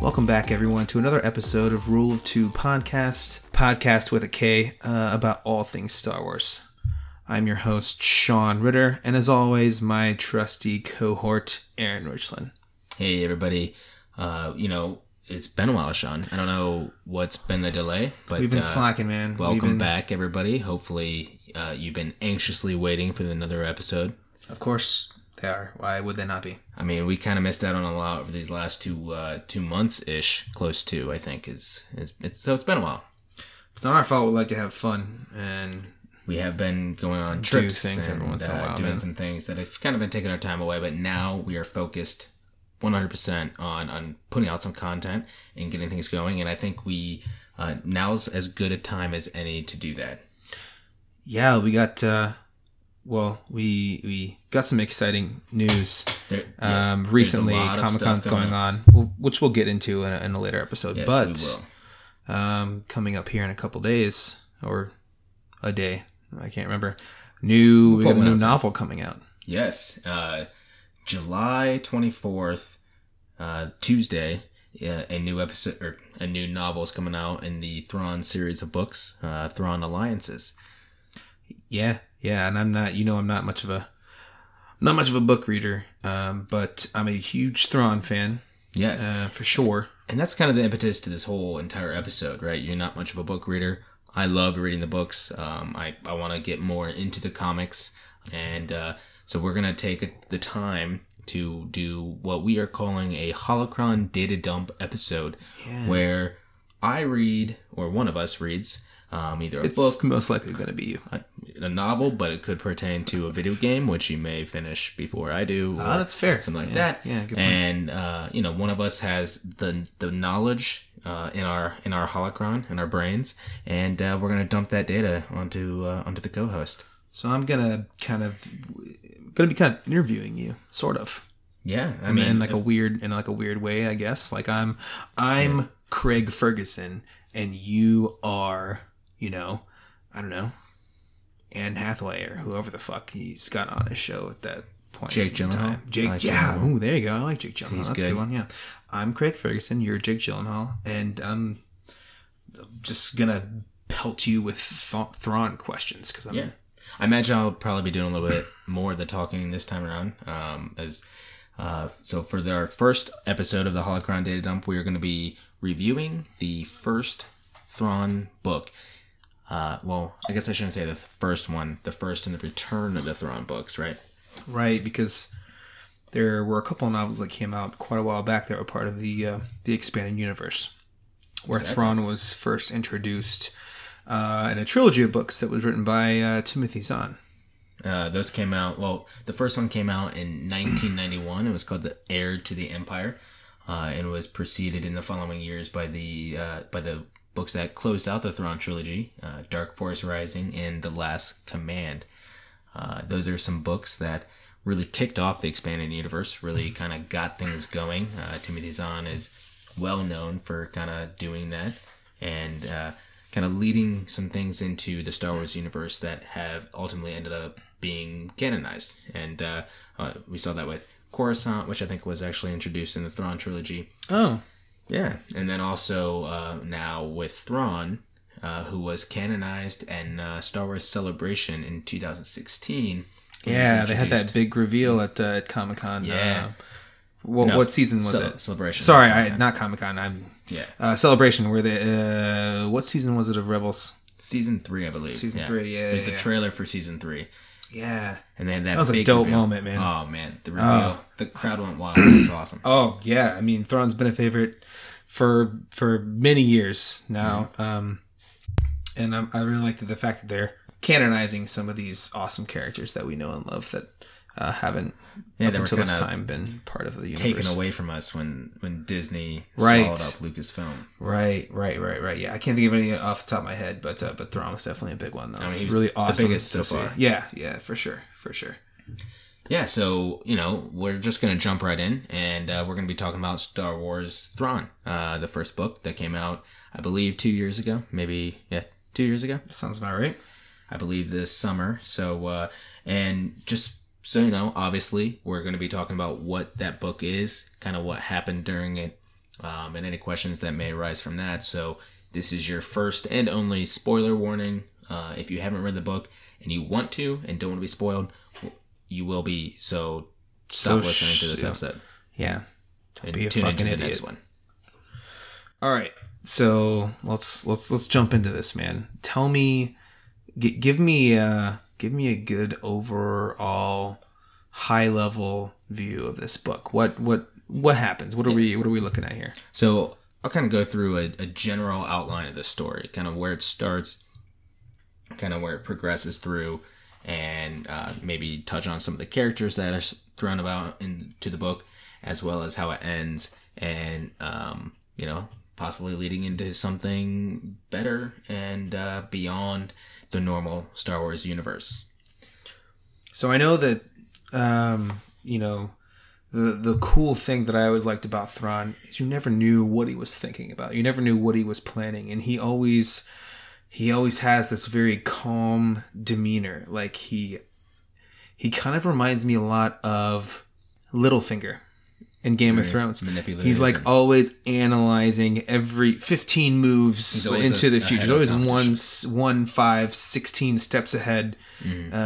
Welcome back, everyone, to another episode of Rule of Two podcast, podcast with a K, uh, about all things Star Wars. I'm your host, Sean Ritter, and as always, my trusty cohort, Aaron Richland. Hey, everybody. Uh, you know, it's been a while, Sean. I don't know what's been the delay, but We've been uh, slacking, man. Welcome been- back, everybody. Hopefully, uh, you've been anxiously waiting for another episode. Of course, they are. Why would they not be? I mean, we kind of missed out on a lot over these last two uh, two months ish, close to I think is is it's so it's been a while. It's not our fault. We like to have fun, and We have been going on trips things every and once in a uh, while, doing man. some things that have kind of been taking our time away, but now we are focused 100% on on putting out some content and getting things going, and I think we uh, now's as good a time as any to do that. yeah, we got. uh well, we we got some exciting news There, yes, um, recently. Comic Con's going on, which we'll get into in a, in a later episode. Yes, but um, coming up here in a couple days or a day. I can't remember. New we put got a one new novel coming out. Yes, uh, July twenty fourth, uh, Tuesday. Uh, a new episode or a new novel is coming out in the Thrawn series of books, uh, Thrawn Alliances. Yeah, yeah, and I'm not. You know, I'm not much of a not much of a book reader, um, but I'm a huge Thrawn fan Yes, uh, for sure. and that's kind of the impetus to this whole entire episode, right? You're not much of a book reader. I love reading the books. Um, I, I want to get more into the comics. And uh, so we're going to take the time to do what we are calling a holocron data dump episode where I read, or one of us reads, um, either a It's book, most likely going to be you. a, a novel, but it could pertain to a video game, which you may finish before I do. Ah, or that's fair. Something like Yeah, that. yeah, good point. and uh, you know, one of us has the the knowledge uh, in our in our holocron in our brains, and uh, we're gonna dump that data onto uh, onto the co-host. So I'm gonna kind of gonna be kind of interviewing you, sort of. Yeah, I I mean, in like a weird, in like a weird way, I guess. Like I'm, I'm Craig Ferguson, and you are, you know, I don't know, Anne Hathaway or whoever the fuck he's got on his show at that point. Jake Gyllenhaal? Jake, like yeah. Gyllenhaal. Ooh, there you go. I like Jake Gyllenhaal. He's That's a good. good one. Yeah. I'm Craig Ferguson. You're Jake Gyllenhaal, and I'm just gonna pelt you with th- Thrawn questions because I'm yeah. I imagine I'll probably be doing a little bit more of the talking this time around. Um, as uh, so for our first episode of the Holocron Data Dump, we are going to be reviewing the first Thrawn book. Uh, well, I guess I shouldn't say the first one, the first in the return of the Thrawn books, right? Right, because there were a couple of novels that came out quite a while back that were part of the uh, the expanded universe, where Thrawn was first introduced uh, in a trilogy of books that was written by uh, Timothy Zahn. Uh, those came out. Well, the first one came out in 1991. It was called "The Heir to the Empire," uh, and was preceded in the following years by the uh, by the books that closed out the Thrawn trilogy: uh, "Dark Force Rising" and "The Last Command." Uh, those are some books that really kicked off the expanded universe. Really kind of got things going. Uh, Timothy Zahn is well known for kind of doing that and uh, kind of leading some things into the Star Wars universe that have ultimately ended up being canonized. And uh, uh, we saw that with Coruscant, which I think was actually introduced in the Thrawn trilogy. Oh, Yeah, and then also uh, now with Thrawn, uh, who was canonized in uh, Star Wars Celebration in 2016. when he was yeah, they had that big reveal at, uh, at Comic Con. Yeah. Uh, what, No, what season was Cel- it? Celebration. Sorry, I, not Comic Con. I'm Yeah, uh, Celebration. Where they? Uh, what season was it of Rebels? season three, I believe. Season three, yeah, It was yeah, the yeah. trailer for season three. Yeah. And then that, That was a dope reveal. moment, man. Oh man, the reveal, the crowd went wild. It was awesome. Oh yeah, I mean Thrawn's been a favorite for for many years now, um, and I'm, I really like the, the fact that they're canonizing some of these awesome characters that we know and love that uh, haven't Yeah, up until this time been part of the universe. Taken away from us when when Disney Right. swallowed up Lucasfilm. Right, right, right, right. Yeah, I can't think of any off the top of my head, but uh, but Thrawn was definitely a big one. That was he was really the awesome. biggest so far. Yeah, yeah, for sure, for sure. Yeah, so you know we're just gonna jump right in, and uh, we're gonna be talking about Star Wars Thrawn, uh, the first book that came out, I believe, two years ago, maybe yeah, two years ago. Sounds about right. I believe this summer. So, uh, and just so you know, obviously, we're going to be talking about what that book is, kind of what happened during it, um, and any questions that may arise from that. So this is your first and only spoiler warning. Uh, if you haven't read the book and you want to and don't want to be spoiled, you will be. So stop So listening sh- to this episode Yeah. Don't and be a fucking the idiot. next one. All right. So let's let's let's jump into this, man. Tell me, g- give me uh give me a good overall high level view of this book. What what what happens? What are we what are we looking at here? So I'll kind of go through a, a general outline of the story, kind of where it starts, kind of where it progresses through, and uh, maybe touch on some of the characters that are thrown about into the book, as well as how it ends, and um, you know, possibly leading into something better and uh, beyond the normal Star Wars universe. So I know that um, you know the the cool thing that I always liked about Thrawn is you never knew what he was thinking about. You never knew what he was planning, and he always he always has this very calm demeanor. Like he he kind of reminds me a lot of Littlefinger in Game of Thrones. manipulative He's like always analyzing every 15 moves into the future. There's always competition. one, five, 16 steps ahead, Mm-hmm. uh,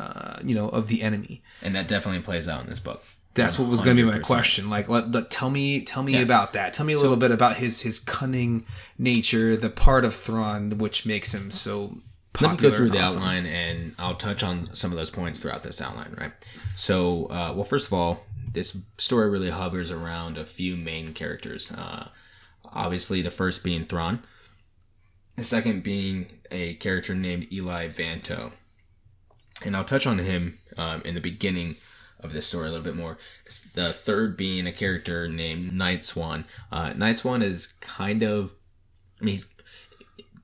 uh, you know, of the enemy. and that definitely plays out in this book. That's what was going to be my question. Like, let, let- tell me, tell me Yeah. about that. Tell me a little bit about his his cunning nature, the part of Thrawn which makes him so. Let me go through the awesome. outline and I'll touch on some of those points throughout this outline, right? So, uh, well, first of all, this story really hovers around a few main characters. Uh, obviously, the first being Thrawn, the second being a character named Eli Vanto. And I'll touch on him um, in the beginning of this story a little bit more. The third being a character named Night Swan. Uh, Night Swan is kind of, I mean, he's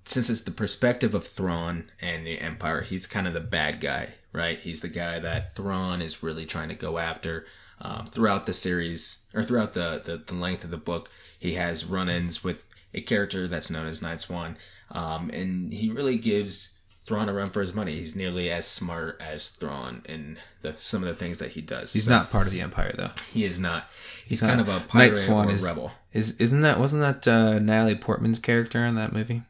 since it's the perspective of Thrawn and the Empire, he's kind of the bad guy, right? He's the guy that Thrawn is really trying to go after. Um, throughout the series, or throughout the, the, the length of the book, he has run ins with a character that's known as Night Swan. Um, and he really gives Thrawn a run for his money. He's nearly as smart as Thrawn in the, some of the things that he does. He's So not part of the Empire, though. He is not. He's, kind of a pirate Night Swan or is rebel. is isn't that wasn't that uh, Natalie Portman's character in that movie?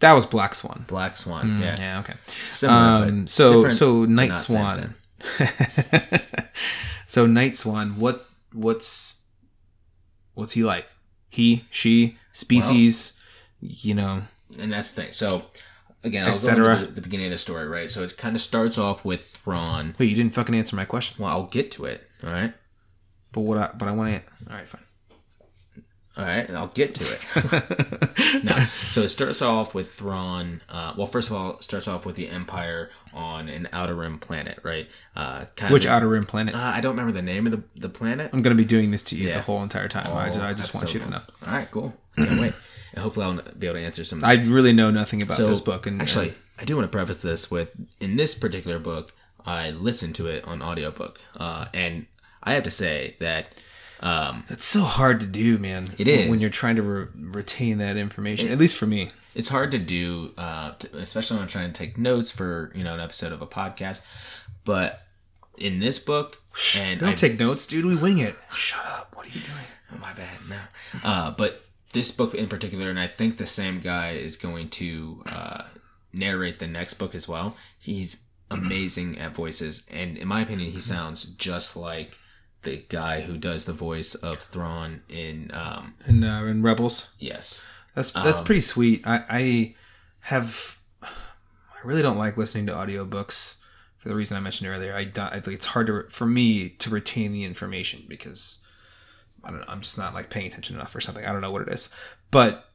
That was Black Swan. Black Swan, yeah. Yeah, okay. Similar, Um, but so so Night Swan. so Night Swan, what what's what's he like? He, she, species, you know. and that's the thing. So again, I'll go into the, the beginning of the story, right? So it kind of starts off with Thrawn. Wait, you didn't fucking answer my question. Well, I'll get to it. All right, But what I but I want to All right, fine. All right, I'll get to it. no, so it starts off with Thrawn. Uh, well, first of all, it starts off with the Empire on an outer rim planet, right? Uh, kind Which of, outer rim planet? Uh, I don't remember the name of the the planet. I'm going to be doing this to you Yeah. the whole entire time. I just, I just want you to know. All right, cool. Can't wait. And hopefully, I'll be able to answer some. I really know nothing about So, this book and actually, I do want to preface this with in this particular book, I listened to it on audiobook. Uh, and I have to say that um, it's so hard to do, man. It when is. you're trying to re- retain that information. At least for me. it's hard to do, uh, t especially when I'm trying to take notes for you know an episode of a podcast. But in this book, and Don't I, take notes, dude. We wing it. Shut up. What are you doing? Oh, my bad. No. Uh, but this book in particular, and I think the same guy is going to uh, narrate the next book as well. He's amazing at voices, and in my opinion, he sounds just like the guy who does the voice of Thrawn in um, And uh, in Rebels. yes. That's Um, that's pretty sweet. I, I have I really don't like listening to audiobooks for the reason I mentioned earlier. I, don't- I think it's hard to for me to retain the information because I don't know, I'm just not like paying attention enough or something. I don't know what it is. But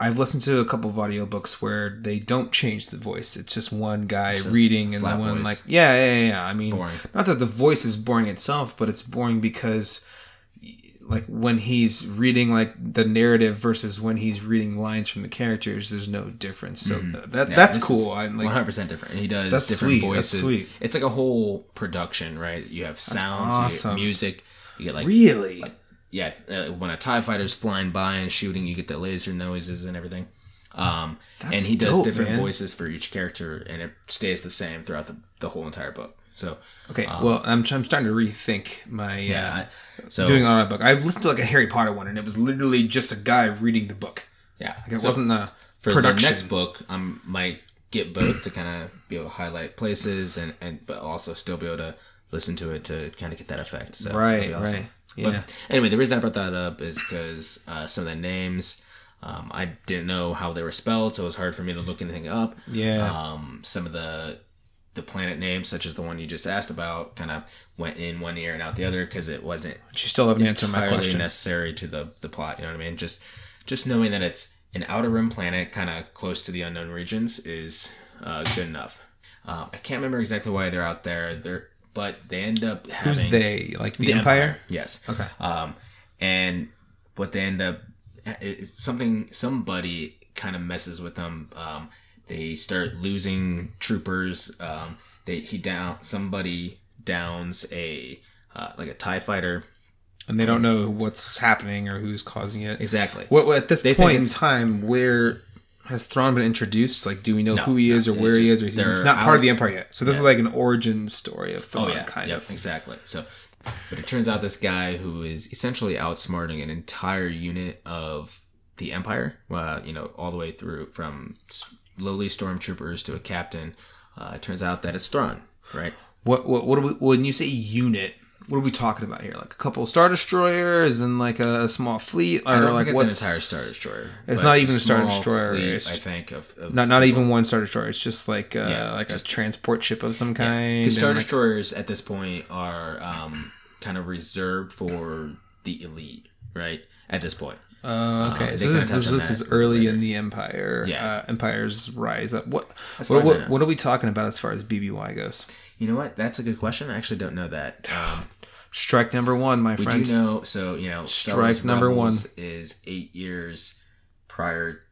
I've listened to a couple of audiobooks where they don't change the voice. It's just one guy just reading and the one voice. like yeah, yeah, yeah, yeah. I mean Boring. not that the voice is boring itself, but it's boring because like when he's reading like the narrative versus when he's reading lines from the characters, there's no difference. So that Mm-hmm. Yeah, that's cool. I'm like 100% different. He does That's different sweet, that's voices. sweet. It's like a whole production, right? You have sounds, you awesome. get music, you get like really yeah, uh, when a Tie Fighter's flying by and shooting, you get the laser noises and everything. Um, and he does dope, different man. voices for each character, and it stays the same throughout the, the whole entire book. So Okay, well, I'm, I'm starting to rethink my yeah, uh, I, so doing on a book. I listened to like a Harry Potter one, and it was literally just a guy reading the book. yeah, Like it so wasn't a for production. the next book, I might get both to kind of be able to highlight places and and but also still be able to listen to it to kind of get that effect. So right, awesome. right, yeah. But anyway, the reason I brought that up is because uh, some of the names. Um, I didn't know how they were spelled, so it was hard for me to look anything up. Yeah. Um, some of the the planet names, such as the one you just asked about, kind of went in one ear and out the other because it wasn't But you still haven't answered my entirely question. necessary to the the plot. You know what I mean? Just just knowing that it's an outer rim planet, kind of close to the unknown regions, is uh, good enough. Uh, I can't remember exactly why they're out there. They're but they end up having Who's they? Like the, Empire? Yes. Okay. Um, and what they end up something somebody kind of messes with them. Um, they start losing troopers. Um, they he down somebody downs a uh, like a Tie fighter. And they don't know what's happening or who's causing it. Exactly. What, what at this They point in time, where has Thrawn been introduced? Like, do we know who he no, is or where he is? Or he's, he's not out- part of the Empire yet. So this Yeah. is like an origin story of Thrawn, Oh yeah, kind yep, of. exactly. So, but it turns out this guy who is essentially outsmarting an entire unit of the Empire, uh, you know, all the way through from lowly stormtroopers to a captain. Uh, it turns out that it's Thrawn, right? What what what do we when you say unit? What are we talking about here? Like a couple of star destroyers and like a small fleet, or I don't like think it's an entire star destroyer. It's not even a Star Destroyer, fleet, I think of, of Not not even one star destroyer. It's just like uh, Yeah, like a transport ship of some kind. because star and, like- destroyers at this point are um, kind of reserved for the elite, right? At this point. Uh, okay, they so this, is, this, on this that is early later. in the Empire. Yeah. uh, Empire's rise up. What what, far as I what, what are we talking about as far as BBY goes? You know what? That's a good question. I actually don't know that. Um, Strike number one, my We friend. do know, so you know, Strike number Rebels is eight years prior,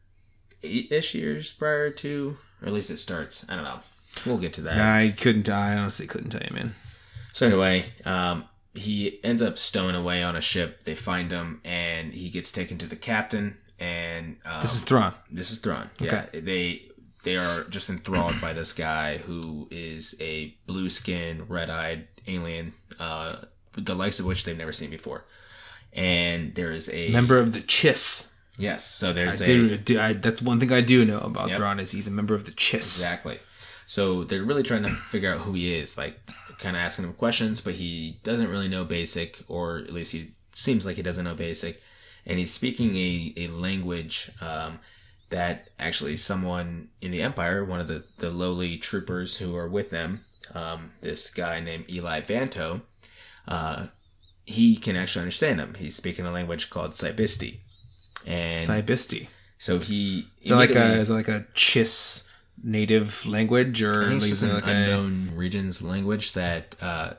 eight-ish years prior to, or at least it starts. I don't know. We'll get to that. I couldn't. I honestly couldn't tell you, man. So anyway, um, he ends up stowing away on a ship. They find him, and he gets taken to the captain. And um, This is Thrawn. this is Thrawn. Yeah, they they are just enthralled by this guy who is a blue skinned, red eyed alien, uh, the likes of which they've never seen before. And there is a Member of the Chiss. yes, so there's a do, do- I, that's one thing I do know about Yep. Thrawn is he's a member of the Chiss. exactly. So they're really trying to figure out who he is, like kind of asking him questions, but he doesn't really know basic, or at least he seems like he doesn't know basic, and he's speaking a a language. Um, that actually someone in the Empire, one of the, the lowly troopers who are with them, um, this guy named Eli Vanto, uh, he can actually understand him. He's speaking a language called Sy Bisti. And Sy Bisti. so he. Is it like a is like a Chiss native language or I think it's just an like a, unknown regions language that, uh,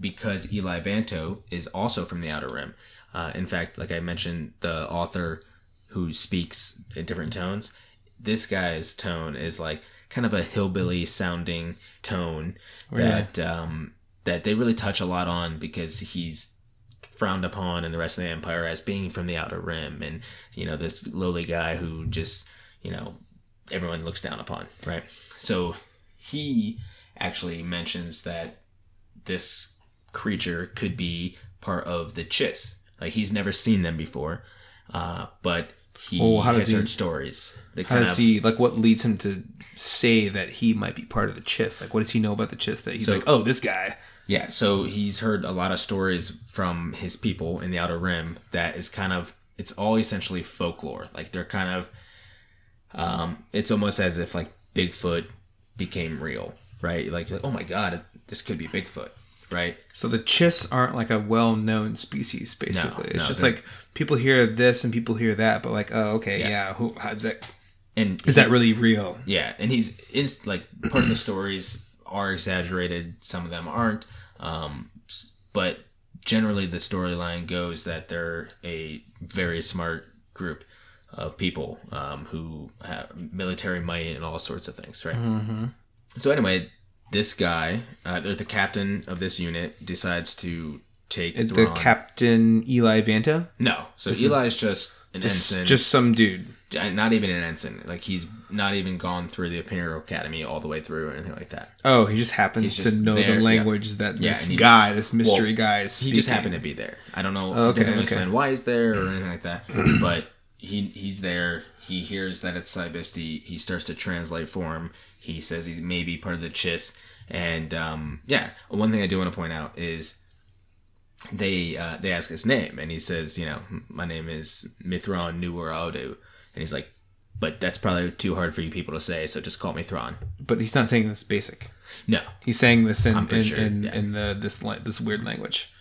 because Eli Vanto is also from the Outer Rim. Uh, in fact, like I mentioned, the author who speaks in different tones, this guy's tone is like kind of a hillbilly sounding tone that um, that they really touch a lot on because he's frowned upon in the rest of the empire as being from the outer rim and you know this lowly guy who just you know everyone looks down upon right so he actually mentions that this creature could be part of the chiss like he's never seen them before uh, but he Oh, how does has he- heard stories that how kind does of he like what leads him to say that he might be part of the Chiss? Like what does he know about the Chiss that he's So- like, oh, this guy. Yeah, so he's heard a lot of stories from his people in the Outer Rim that is kind of it's all essentially folklore. Like they're kind of um it's almost as if like Bigfoot became real, right? Like oh my god, this could be Bigfoot, right? So the Chiss aren't like a well-known species, basically. it's no, just like people hear this and people hear that, but like, oh, okay, yeah, Yeah. who, how's that? And Is that really real? Yeah, and he's in like part of the stories are exaggerated, some of them aren't. Um, but generally, the storyline goes that they're a very smart group of people um, who have military might and all sorts of things, right? Mm-hmm. So anyway, this guy, uh, the captain of this unit, decides to take The Thrawn. Captain Eli Vanto. no, so is- Eli's just an Just, ensign, just some dude. Not even an ensign. Like he's not even gone through the Imperial Academy all the way through or anything like that. Oh, he just happens to know there, the yeah. language that Yeah, this and he- guy, this mystery well, guy, is. He just happened to be there. I don't know. Okay, it doesn't okay. explain why he's there or anything like that. but he he's there. He hears that it's Sy Bisti. He starts to translate for him. He says he may be part of the Chiss. And um, yeah, one thing I do want to point out is they uh, they ask his name, and he says, you know, my name is Mitth'raw'nuruodo, and he's like, but that's probably too hard for you people to say, so just call me Thrawn. But he's not saying this basic. No, He's saying this in in, sure, in, yeah. in the this this weird language.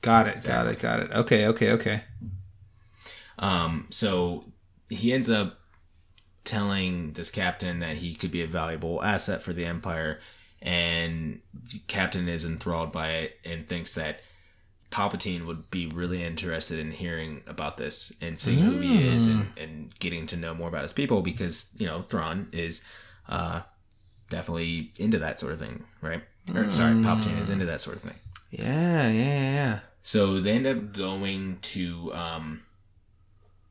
Got it. Got it. Got it. Okay. Okay. Okay. Um, so he ends up telling this captain that he could be a valuable asset for the Empire, and the captain is enthralled by it and thinks that Palpatine would be really interested in hearing about this and seeing who he is and, and getting to know more about his people because, you know, Thrawn is uh, definitely into that sort of thing, right? Or, sorry, Palpatine is into that sort of thing. Yeah. Yeah. Yeah. So they end up going to um,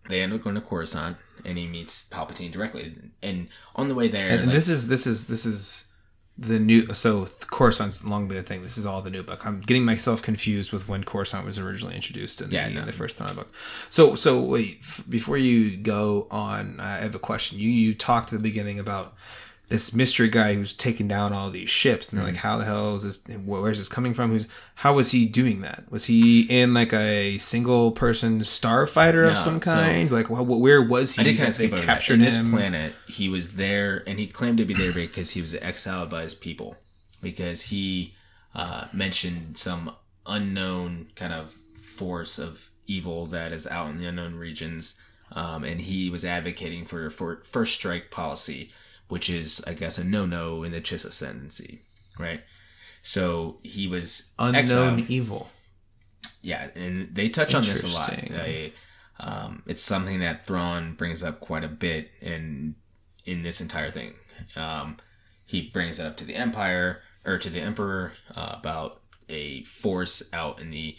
they end up going to Coruscant, and he meets Palpatine directly. And on the way there, And, and like- this is this is this is the new. So Coruscant's long been a thing. This is all the new book. I'm getting myself confused with when Coruscant was originally introduced in, Yeah, the, no. in the first Thrawn book. So so wait f- before you go on, I have a question. You you talked at the beginning about this mystery guy who's taking down all these ships, and they're Mm-hmm. like, "How the hell is this? Where's this coming from? Who's? How was he doing that? Was he in like a single person starfighter No, of some so- kind? like, wh- wh- where was he? I did kind of skip they over that. captured In this planet, he was there, and he claimed to be there because he was exiled by his people, because he uh, mentioned some unknown kind of force of evil that is out in the unknown regions, um, and he was advocating for for first strike policy, which is, I guess, a no no in the Chiss ascendancy, right? So he was Unknown exiled. evil. Yeah, and they touch on this a lot. They, um, it's something that Thrawn brings up quite a bit in in this entire thing. Um, he brings it up to the Empire or to the Emperor uh, about a force out in the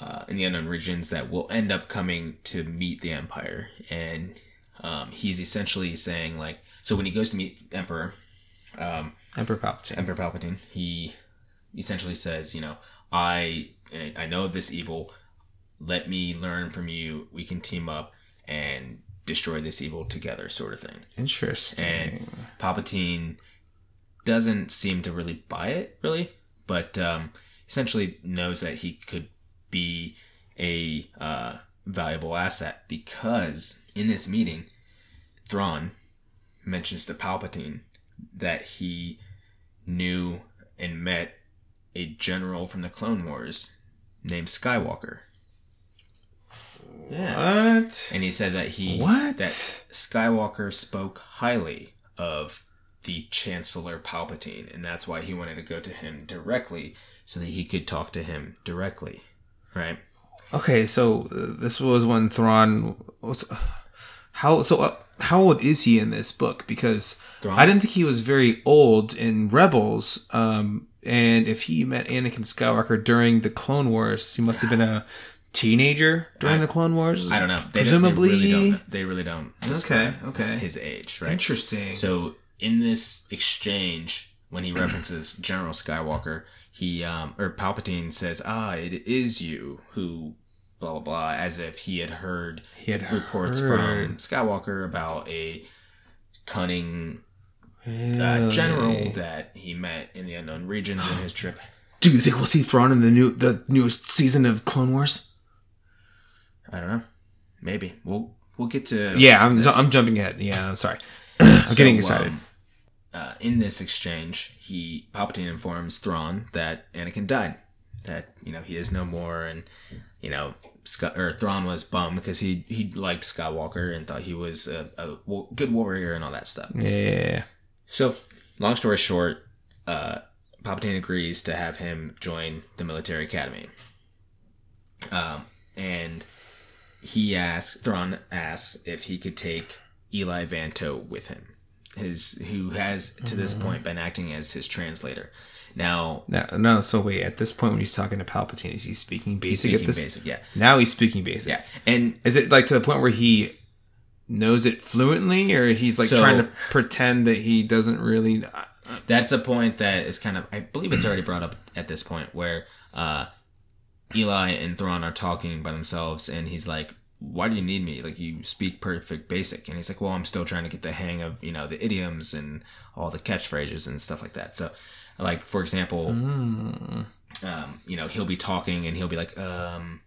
uh, in the unknown regions that will end up coming to meet the Empire, and um, he's essentially saying like, so when he goes to meet Emperor, um, Emperor Palpatine. Emperor Palpatine, he essentially says, you know, I I know of this evil. Let me learn from you. We can team up and destroy this evil together, sort of thing. Interesting. And Palpatine doesn't seem to really buy it, really, but um, essentially knows that he could be a uh, valuable asset because in this meeting, Thrawn mentions to Palpatine that he knew and met a general from the Clone Wars named Skywalker. Yeah. what? And he said that he What? that Skywalker spoke highly of the Chancellor Palpatine, and that's why he wanted to go to him directly so that he could talk to him directly. Right? Okay, so uh, this was when Thrawn was. How so? Uh, how old is he in this book? Because Thrawn? I didn't think he was very old in Rebels. Um, and if he met Anakin Skywalker during the Clone Wars, he must have been a teenager during I- the Clone Wars. I don't know. They Presumably. don't, they really don't. They really don't. describe okay. His age, right? Interesting. So in this exchange, when he references General Skywalker, he um, or Palpatine says, "Ah, it is you who." Blah blah blah, as if he had heard He had reports heard. from Skywalker about a cunning uh, general that he met in the unknown regions in his trip. Do you think we'll see Thrawn in the new the newest season of Clone Wars? I don't know. Maybe we'll we'll get to Yeah, I'm. I'm jumping ahead. Yeah, I'm sorry. I'm So, getting excited. um, uh, in this exchange, he Palpatine informs Thrawn that Anakin died, that you know he is no more, and you know Sky, or Thrawn was bummed because he he liked Skywalker and thought he was a, a good warrior and all that stuff. yeah. So, long story short, uh, Palpatine agrees to have him join the military academy. Um, and he asks, Thrawn asks if he could take Eli Vanto with him. his who has to this Mm-hmm. point been acting as his translator. Now No, no. So wait, at this point when he's talking to Palpatine, is he speaking basic speaking at this? basic, yeah, Now he's speaking basic. yeah, and Is it like to the point where he knows it fluently, or he's like So- trying to pretend that he doesn't really? that's a point that is kind of I believe it's already brought up at this point where uh, Eli and Thrawn are talking by themselves, and he's like, "Why do you need me? Like you speak perfect basic." And he's like, "Well, I'm still trying to get the hang of you know the idioms and all the catchphrases and stuff like that." So, like for example, um, you know, he'll be talking and he'll be like, um,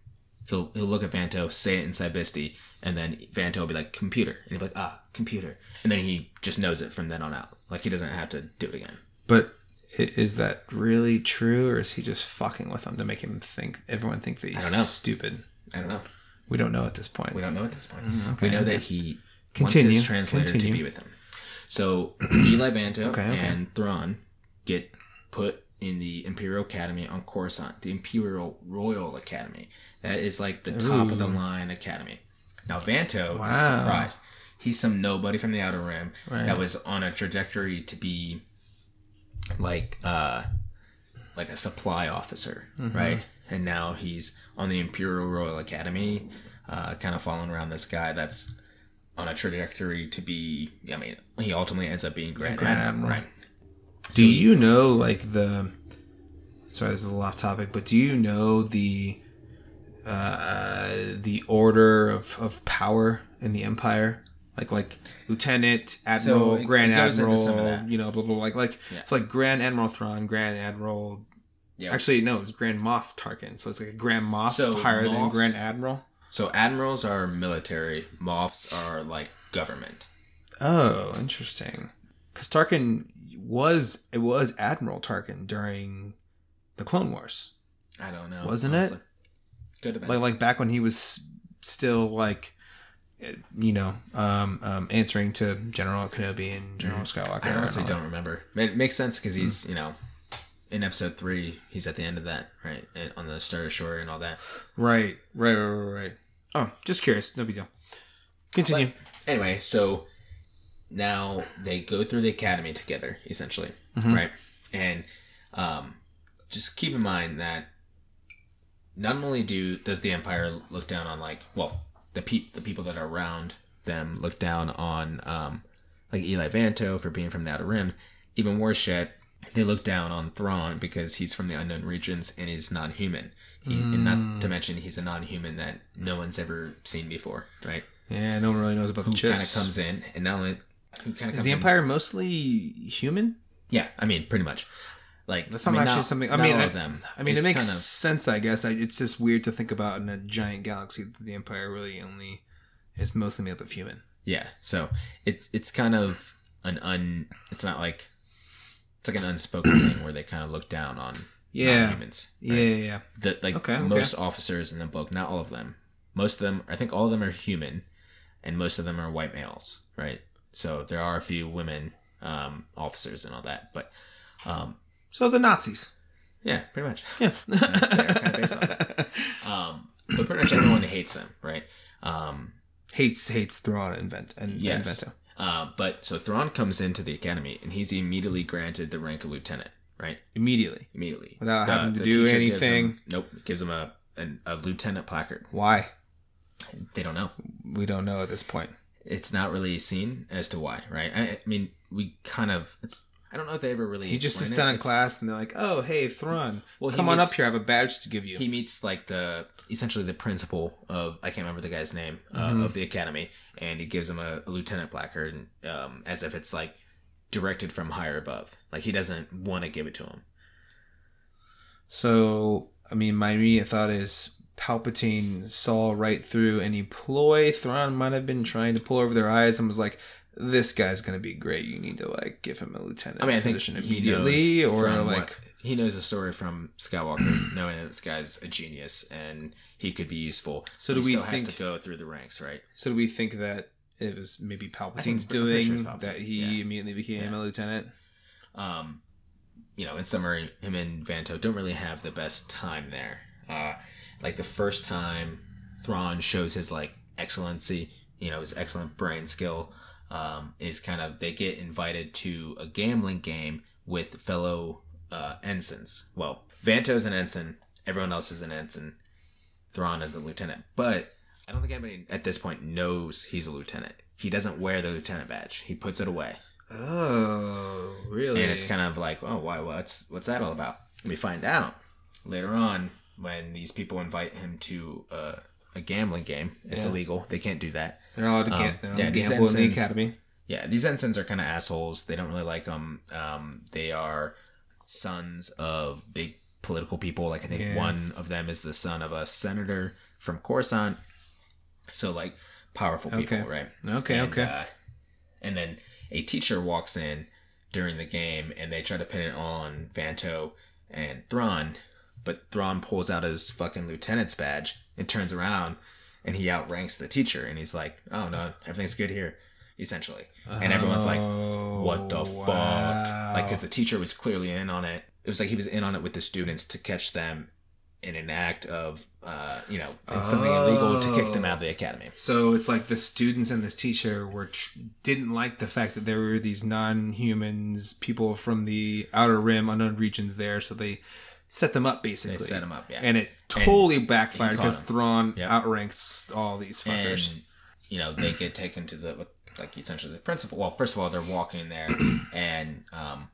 he'll he'll look at Vanto, say it in Sy Bisti, and then Vanto will be like, "Computer," and he'll be like, "Ah, computer," and then he just knows it from then on out. Like he doesn't have to do it again. But is that really true, or is he just fucking with him to make him think everyone think that he's don't know. stupid? I don't know. We don't know at this point. We don't know at this point. okay, we know that he Continue, wants his translator continue. to be with him. So Eli Vanto Okay, okay. and Thrawn get put in the Imperial Academy on Coruscant, the Imperial Royal Academy. That is like the top of the line academy. Now Vanto is surprised. He's some nobody from the Outer Rim Right. that was on a trajectory to be like uh like a supply officer, Mm-hmm. right? And now he's on the Imperial Royal Academy, uh, kind of following around this guy that's on a trajectory to be. I mean, he ultimately ends up being Grand, Grand Admiral, Admiral. right? Do you know like the? Sorry, this is a little off topic, but do you know the uh, the order of, of power in the Empire? Like like Lieutenant, Admiral, it- Grand it Admiral, some of that. you know, blah blah. blah like like Yeah. it's like Grand Admiral Thrawn, Grand Admiral. Yeah. Actually, no, it's Grand Moff Tarkin. So it's like a Grand Moff So higher than Grand Admiral. So admirals are military, moffs are like government. Oh, interesting. Because Tarkin was it was Admiral Tarkin during the Clone Wars. I don't know. Wasn't it? Could have been. like like back when he was still like you know um, um answering to general kenobi and general skywalker I honestly don't remember. It makes sense because he's you know in episode three he's at the end of that right and on the Star Destroyer and all that. that. right right right right right oh just curious no big deal continue Anyway, so now they go through the academy together, essentially, Mm-hmm. right? And um, just keep in mind that not only do does the Empire look down on like well the pe- the people that are around them look down on um, like Eli Vanto for being from the Outer Rim, even worse yet, they look down on Thrawn because he's from the unknown regions and he's non-human. He, And not to mention he's a non-human that no one's ever seen before, right? yeah no one really knows about the kind of comes in and not only who kind of is the in- empire mostly human? Yeah i mean pretty much. Like that's I mean, actually not- something i not mean all I, of them. I mean It's it makes kind of- sense i guess. I, it's just weird to think about in a giant galaxy that the empire really only is mostly made up of human. Yeah so it's it's kind of an un it's not like it's like an unspoken thing where they kind of look down on Yeah. humans yeah yeah yeah. The like Okay, okay. most officers in the book not all of them most of them i think all of them are human and most of them are white males right so there are a few women um officers and all that but um so the nazis yeah pretty much yeah kind of based on that um but pretty much everyone hates them right um hates hates Thrawn and Vent and, Yes. and Vanto. Uh, but so Thrawn comes into the academy and he's immediately granted the rank of lieutenant, right? immediately. Immediately. Without The- having to do teacher gives anything? him- nope. Gives him a, an, a lieutenant placard. Why? They don't know. We don't know at this point. It's not really seen as to why, right? I, I mean, we kind of. It's. I don't know if they ever really. He just sits it. down in It's- class and they're like, "Oh, hey, Thrawn, Well, come on up here. I have a badge to give you." He meets like the essentially the principal of I can't remember the guy's name uh, Mm-hmm. of the academy, and he gives him a, a lieutenant placard, um, as if it's like directed from higher above. Like he doesn't want to give it to him. so, I mean, my immediate thought is Palpatine saw right through any ploy Thrawn might have been trying to pull over their eyes and was like, "This guy's gonna be great. You need to like give him a lieutenant I mean, I think position he immediately, or like." what- he knows the story from Skywalker, knowing that this guy's a genius and he could be useful. So He do we still has to go through the ranks, right? So do we think that it was maybe Palpatine's I'm sure doing Palpatine, that he yeah. immediately became Yeah. a lieutenant? um, you know, in summary, him and Vanto don't really have the best time there. Uh, like the first time Thrawn shows his like excellency, you know, his excellent brain skill. um, is kind of they get invited to a gambling game with fellow uh, ensigns. Well, Vanto's an ensign. Everyone else is an ensign. Thrawn is a lieutenant. But I don't think anybody at this point knows he's a lieutenant. He doesn't wear the lieutenant badge. He puts it away. Oh, really? And it's kind of like, oh, why? What's what's that all about? We find out later on when these people invite him to uh, a gambling game. It's Yeah. illegal. They can't do that. they're allowed to Um, not yeah, allowed to these gamble in the ensigns- academy. Yeah, these ensigns are kind of assholes. They don't really like them. Um, they are sons of big political people. Like I think Yeah. one of them is the son of a senator from Coruscant. So like powerful people, Okay. right? Okay, And, okay. Uh, and then a teacher walks in during the game, and they try to pin it on Vanto and Thrawn, but Thrawn pulls out his fucking lieutenant's badge and turns around, and he outranks the teacher, and he's like, "Oh no, everything's good here," essentially, and everyone's like, Oh, "What the fuck?" Like, because the teacher was clearly in on it. It was like he was in on it with the students to catch them in an act of, uh, you know, in something illegal to kick them out of the academy. So it's like the students and this teacher were tr- didn't like the fact that there were these non-humans, people from the outer rim, unknown regions there. So they set them up basically. They them up, yeah. and it totally backfired because. Thrawn Yep. outranks all these fuckers. and you know they get taken to the like essentially the principal. Well, first of all, they're walking there, and um,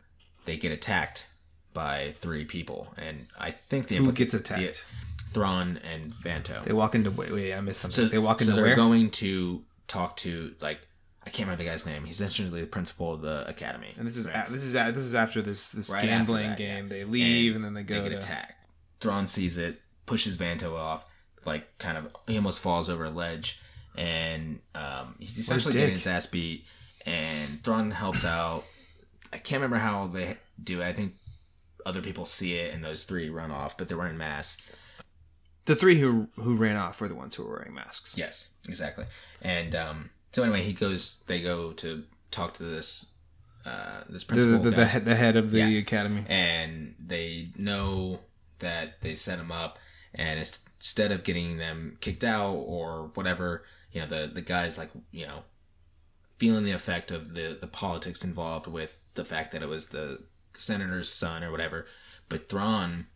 they get attacked by three people, and I think the Who implica- gets attacked? the- Thrawn and Vanto. They walk into wait, wait, I missed something. so they walk so into they're where? going to talk to like I can't remember the guy's name. He's essentially the principal of the academy. and this is a, this is a, this is after this this Right gambling that, game. yeah. They leave and, then they they go get to attacked. Thrawn sees it, pushes Vanto off, like kind of he almost falls over a ledge, and um, he's essentially getting his ass beat. And Thrawn helps out. I can't remember how they do it. I think other people see it, and those three run off, but they're wearing masks. the three who who ran off were the ones who were wearing masks. Yes, exactly. And um, so anyway, he goes. They go to talk to this uh, this principal the, the, the, head, the head of the Yeah. academy. and they know that they set him up and it's- instead of getting them kicked out or whatever you know the the guy's like you know feeling the effect of the the politics involved with the fact that it was the senator's son or whatever but Thrawn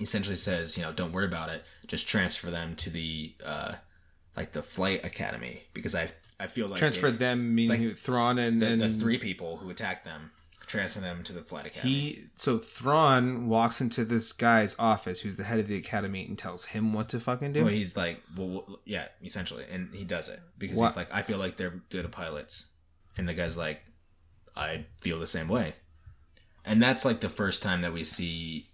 essentially says you know don't worry about it just transfer them to the uh like the flight academy because i i feel like Transfer it- them meaning like, Thrawn and, the, and the three people who attacked them transfer them to the flight academy He so Thrawn walks into this guy's office, who's the head of the academy, and tells him what to fucking do. Well, he's like, well, well, yeah, essentially, and he does it because What? he's like, I feel like they're good pilots, and the guy's like, I feel the same way, and that's like the first time that we see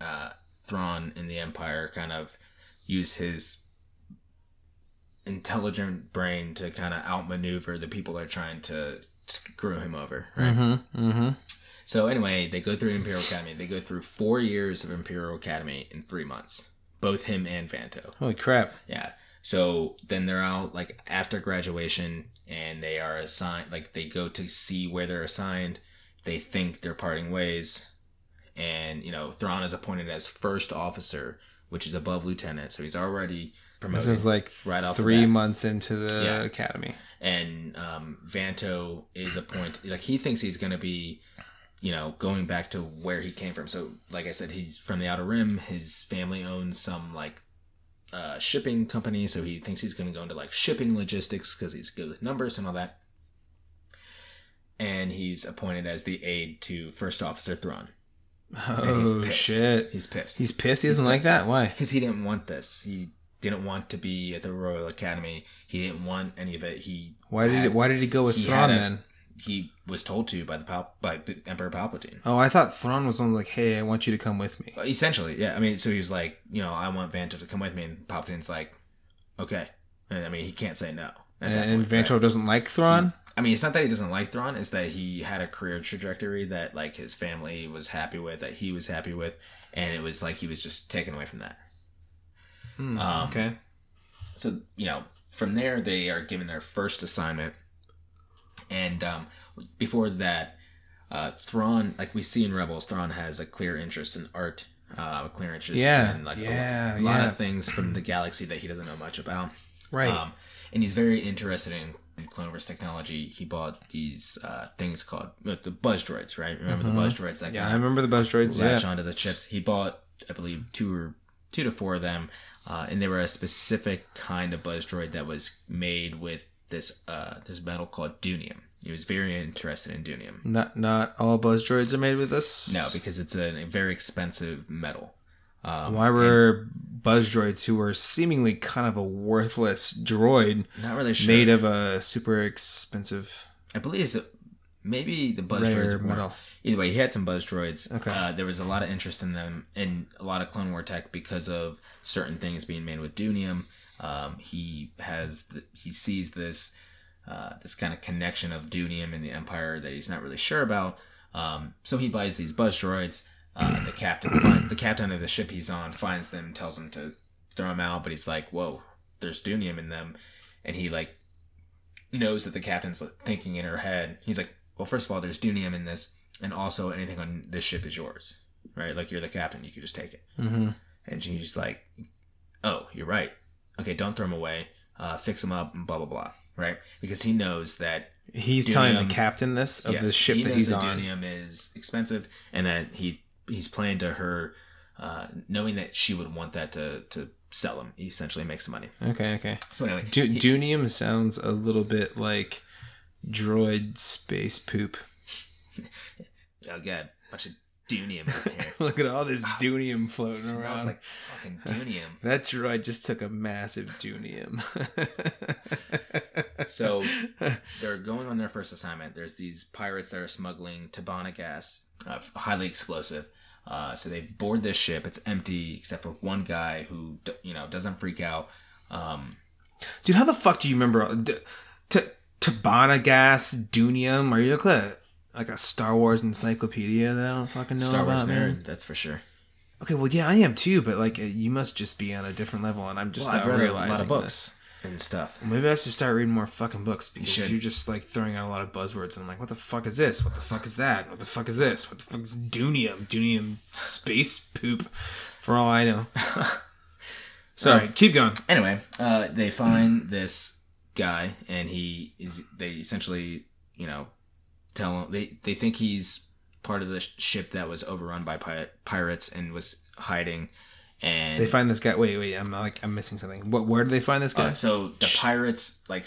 uh, Thrawn in the Empire kind of use his intelligent brain to kind of outmaneuver the people that are trying to screw him over, right? mm-hmm, mm-hmm. So anyway, they go through Imperial Academy. They go through four years of Imperial Academy in three months. Both him and Vanto. Holy crap! Yeah. So then they're out like after graduation and they are assigned like they go to see where they're assigned. They think they're parting ways. And, you know, Thrawn is appointed as first officer, which is above lieutenant, so he's already promoted. This is like right off three months into the Yeah. academy. and um, Vanto is appointed like he thinks he's gonna be, you know, going back to where he came from. So, like I said, he's from the Outer Rim. His family owns some like uh, shipping company, so he thinks he's gonna go into like shipping logistics because he's good with numbers and all that. And he's appointed as the aide to First Officer Thrawn. And he's Oh shit! He's pissed. He's pissed. He doesn't like pissed. that. Why? because he didn't want this. He didn't want to be at the Royal Academy. He didn't want any of it. He Why did had- Why did he go with he Thrawn a- then? he was told to by the Pal- by Emperor Palpatine. Oh, I thought Thrawn was one like, "Hey, I want you to come with me." Uh, essentially, yeah. I mean, so he was like, you know, I want Vanto to come with me, and Palpatine's like, okay. And I mean, he can't say no. And, and point, Vanto right? doesn't like Thrawn. I mean, it's not that he doesn't like Thrawn; it's that he had a career trajectory that like his family was happy with, that he was happy with, and it was like he was just taken away from that. Hmm, Um, okay. so you know from there they are given their first assignment and um, before that uh, Thrawn like we see in Rebels Thrawn has a clear interest in art uh, a clear interest Yeah, in like a- yeah, a, lot yeah. of things from the galaxy that he doesn't know much about Right. um, and he's very interested in Clone Wars technology, he bought these uh, things called uh, the buzz droids, right? Remember the buzz droids that Mm-hmm. Yeah, I remember the buzz droids. Yeah. latch onto the chips. He bought, I believe, two or two to four of them, uh, and they were a specific kind of buzz droid that was made with this uh, this metal called doonium. He was very interested in doonium. Not not all buzz droids are made with this. No, because it's a, a very expensive metal. Um, Why were buzz droids who were seemingly kind of a worthless droid not really sure. made of a super expensive I believe it's maybe the buzz rare droids metal? Either way, he had some buzz droids. Okay. Uh, there was a lot of interest in them and a lot of Clone War tech because of certain things being made with doonium. Um, he has the, he sees this uh, this kind of connection of doonium and the Empire that he's not really sure about. Um, so he buys these buzz droids. Uh, the captain find, the captain of the ship he's on finds them, tells him to throw them out, but he's like, "Whoa, there's doonium in them," and he like knows that the captain's thinking in her head. He's like, well, first of all, there's doonium in this, and also anything on this ship is yours, right? Like you're the captain, you could just take it. Mm-hmm. And she's like, oh, you're right. Okay, don't throw them away. Uh, fix them up, and blah blah blah, right? Because he knows that He's telling the captain this of yes, the ship he that he's that on. doonium is expensive, and that he he's playing to her, uh, knowing that she would want that to to sell him. He essentially makes money. Okay, okay. So anyway, Du- he- doonium sounds a little bit like droid space poop. oh god, bunch of doonium over here. Look at all this doonium floating Smells around. like fucking doonium. that droid just took a massive doonium. So they're going on their first assignment. There's these pirates that are smuggling Tibanna gas, uh, highly explosive. Uh, so they board this ship. It's empty except for one guy who you know doesn't freak out. Um, Dude, how the fuck do you remember D- T- Tibanna gas, doonium? Are you like a, like a Star Wars encyclopedia that I don't fucking know Star Wars about, nerd, man? that's for sure. Okay, well, yeah, I am too, but like, you must just be on a different level, and I'm just Well, not I've read a lot of this. books and stuff. Maybe I should start reading more fucking books because you are just like throwing out a lot of buzzwords, and I'm like, what the fuck is this? What the fuck is that? What the fuck is this? What the fuck is doonium? doonium space poop, for all I know. So all right, keep going. anyway, uh, they find this guy, and he is. They essentially, you know, tell him they they think he's part of the sh- ship that was overrun by pi- pirates and was hiding. And They find this guy. Wait, wait, I'm like, I'm missing something. What? Where do they find this guy? uh, so the pirates like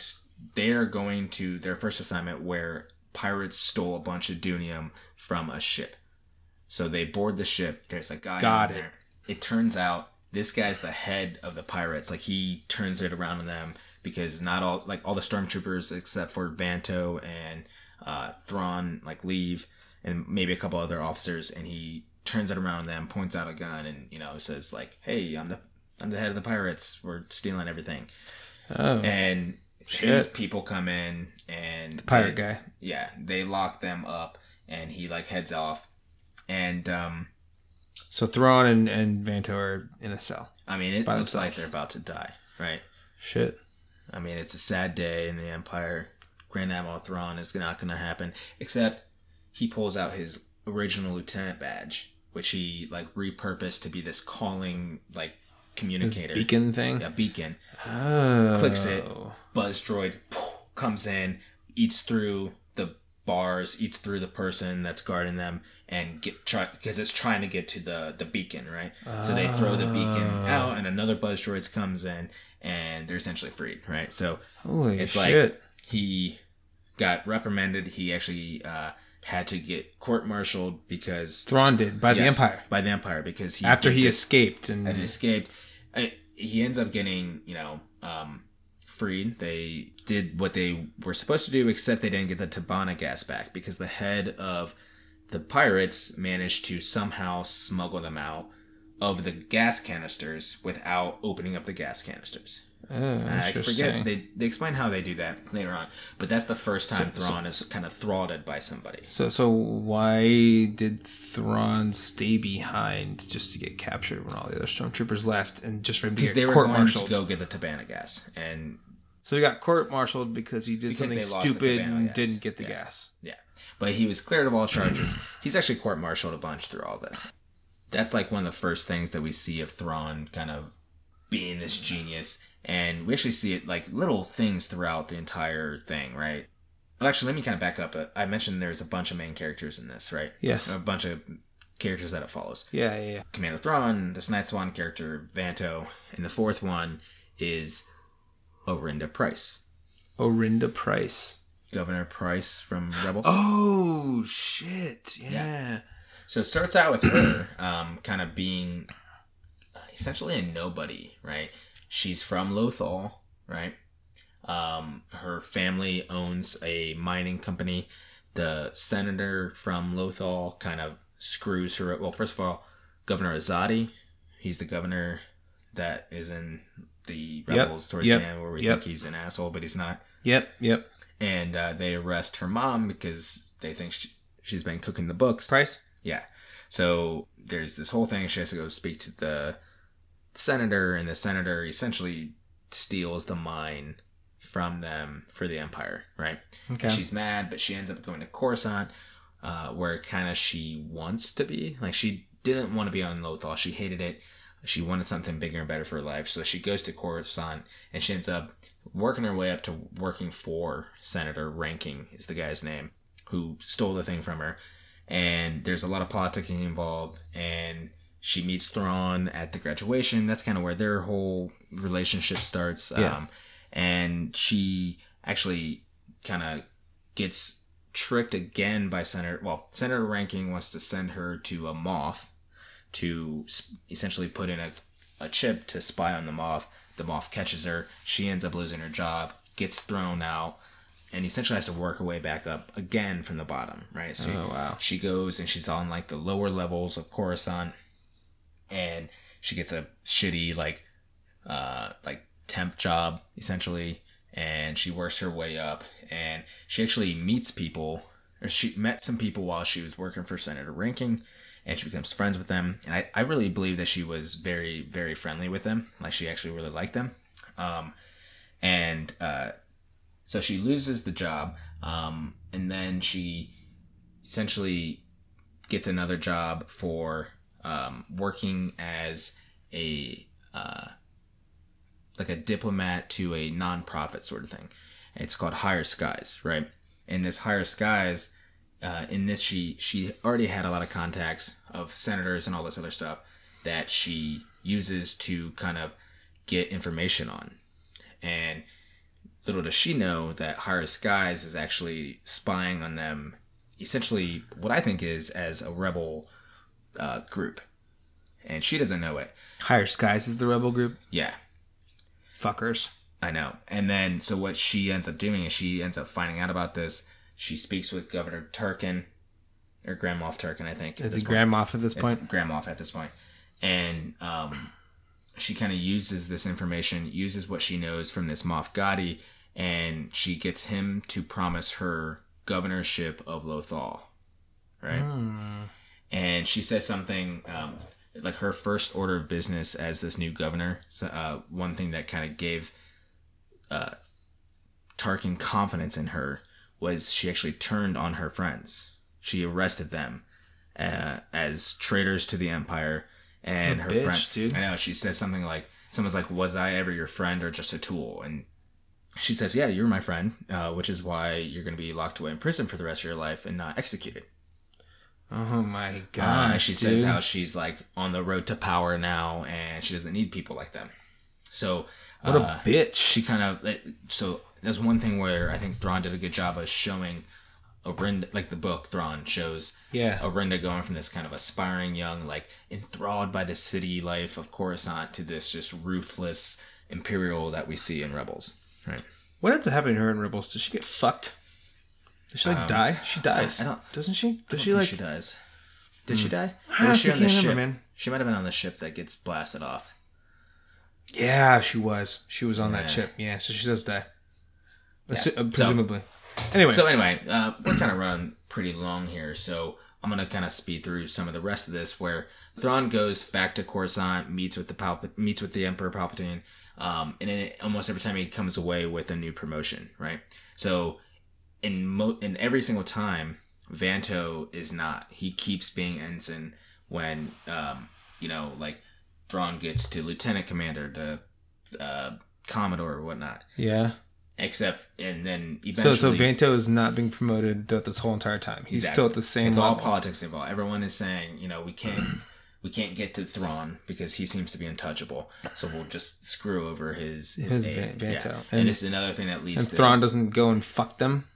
they're going to their first assignment where pirates stole a bunch of doonium from a ship. So they board the ship. There's a guy Got it. there. It turns out this guy's the head of the pirates. Like he turns it around on them because not all like all the stormtroopers except for Vanto and uh, Thrawn like leave and maybe a couple other officers and he turns it around on them, points out a gun and you know says like, "Hey, I'm the I'm the head of the pirates. We're stealing everything." oh, And Shit. his people come in and pirate they- guy. yeah, they lock them up and he like heads off. And um So Thrawn and and Vanto are in a cell. I mean, it looks like they're about to die, right? Shit. I mean, it's a sad day in the Empire. Grand Admiral Thrawn is not going to happen, except he pulls out his original lieutenant badge, which he like repurposed to be this calling like This communicator, beacon thing. a beacon. Oh. Clicks it. Buzz droid comes in, eats through the bars, eats through the person that's guarding them, and get try because it's trying to get to the the beacon, right? So they throw the beacon Ah. out, and another buzz droid comes in, and they're essentially freed, right? So Holy it's shit. like he got reprimanded. He actually uh, had to get court-martialed because Thrawn did by Yes, the Empire by the Empire because he after he this- escaped and had escaped. He ends up getting, you know, um, freed. They did what they were supposed to do, except they didn't get the Tibanna gas back because the head of the pirates managed to somehow smuggle them out of the gas canisters without opening up the gas canisters. Oh, I forget they they explain how they do that later on, but that's the first time Thrawn is kind of throttled by somebody. So, so why did Thrawn stay behind just to get captured when all the other stormtroopers left, and just for him to Because they were court going to go get the Tibanna gas, and So he got court martialed because he did Because something they lost the stupid and didn't get the Yeah. gas. Yeah. But he was cleared of all charges. He's actually court martialed a bunch through all this. That's like one of the first things that we see of Thrawn kind of being this genius and we actually see it like little things throughout the entire thing, right? Well, actually, let me kind of back up. I mentioned there's a bunch of main characters in this, right? Yes. A bunch of characters that it follows. Yeah, yeah, yeah. Commander Thrawn, this Night Swan character, Vanto, and the fourth one is Arihnda Pryce. Arihnda Pryce. Governor Pryce from Rebels. Oh shit! Yeah. So it starts out with her um, kind of being uh, essentially a nobody, right? She's from Lothal, right? Um, her family owns a mining company. The senator from Lothal kind of screws her. Well, first of all, Governor Azadi, he's the governor that is in the rebels Yep, towards yep, the end, where we yep. think he's an asshole, but he's not. Yep. Yep. And uh, they arrest her mom because they think she, she's been cooking the books. Pryce. Yeah. So there's this whole thing. She has to go speak to the senator, and the senator essentially steals the mine from them for the empire, right? Okay. She's mad, but she ends up going to Coruscant, uh, where kind of she wants to be. Like she didn't want to be on Lothal. She hated it. She wanted something bigger and better for her life. So she goes to Coruscant, and she ends up working her way up to working for Senator Renking is the guy's name who stole the thing from her. And there's a lot of politicking involved, and she meets Thrawn at the graduation. That's kind of where their whole relationship starts. Yeah. Um, and she actually kind of gets tricked again by Senator. Well, Senator Renking wants to send her to a Moff to essentially put in a, a chip to spy on the Moff. The Moff catches her. She ends up losing her job, gets thrown out, and essentially has to work her way back up again from the bottom. Right. So Oh, wow. she goes and she's on like the lower levels of Coruscant, and she gets a shitty like uh like temp job essentially and she works her way up and she actually meets people or she met some people while she was working for senator Renking and she becomes friends with them and i, I really believe that she was very very friendly with them like she actually really liked them um, and uh, so she loses the job um, and then she essentially gets another job for um, working as a uh, like a diplomat to a nonprofit sort of thing. It's called Higher Skies, right? And this Higher Skies, uh, in this she she already had a lot of contacts of senators and all this other stuff that she uses to kind of get information on. And little does she know that Higher Skies is actually spying on them, essentially what I think is as a rebel uh, group, and she doesn't know it. Higher Skies is the rebel group. Yeah, Fuckers. I know. And then, so what she ends up doing is she ends up finding out about this. She speaks with Governor Tarkin, or Grand Moff Tarkin, I think. Is he. Grand Moff at this It's point? Grand Moff at this point. And um, she kind of uses this information, uses what she knows from this Moff Ghadi, and she gets him to promise her governorship of Lothal. Right? And she says something um, like her first order of business as this new governor. So, uh, one thing that kind of gave uh, Tarkin confidence in her was she actually turned on her friends. She arrested them uh, as traitors to the Empire, and What her a bitch, friend. dude. I know she says something like, "Someone's like, was I ever your friend or just a tool?" And she says, "Yeah, you're my friend, uh, which is why you're going to be locked away in prison for the rest of your life and not executed." Oh my Uh, gosh. she dude. says how she's like on the road to power now, and she doesn't need people like them. So What uh, a bitch. she kind of so that's one thing where I think Thrawn did a good job of showing Arihnda, like the book Thrawn shows Yeah. Arihnda going from this kind of aspiring young, like enthralled by the city life of Coruscant to this just ruthless imperial that we see in Rebels, right? What ends up happening to her in Rebels? Does she get fucked? Does she like die? She dies. Um, I don't- Doesn't she? I Does she think like? she dies? Did she die? I Or was she honestly on the can't ship? remember, man. She might have been on the ship that gets blasted off. Yeah, she was. She was on that Yeah. ship. Yeah, so she does die. Assu- uh, presumably. anyway, So anyway, uh, we're kind of running pretty long here, so I'm gonna kind of speed through some of the rest of this. Where Thrawn goes back to Coruscant, meets with the Palp- meets with the Emperor Palpatine, um, and then almost every time he comes away with a new promotion, right? So in mo- in every single time, Vanto is not. He keeps being ensign when um, you know, like Thrawn gets to lieutenant commander to uh, Commodore or whatnot. Yeah. Except and then So eventually so Vanto is not being promoted throughout this whole entire time. He's Exactly. still at the same it's level. all politics involved. Everyone is saying, you know, we can't we can't get to Thrawn because he seems to be untouchable. So we'll just screw over his his, His aide. Van- Vanto. Yeah. And- And, it's another thing that leads and to Thrawn doesn't go and fuck them.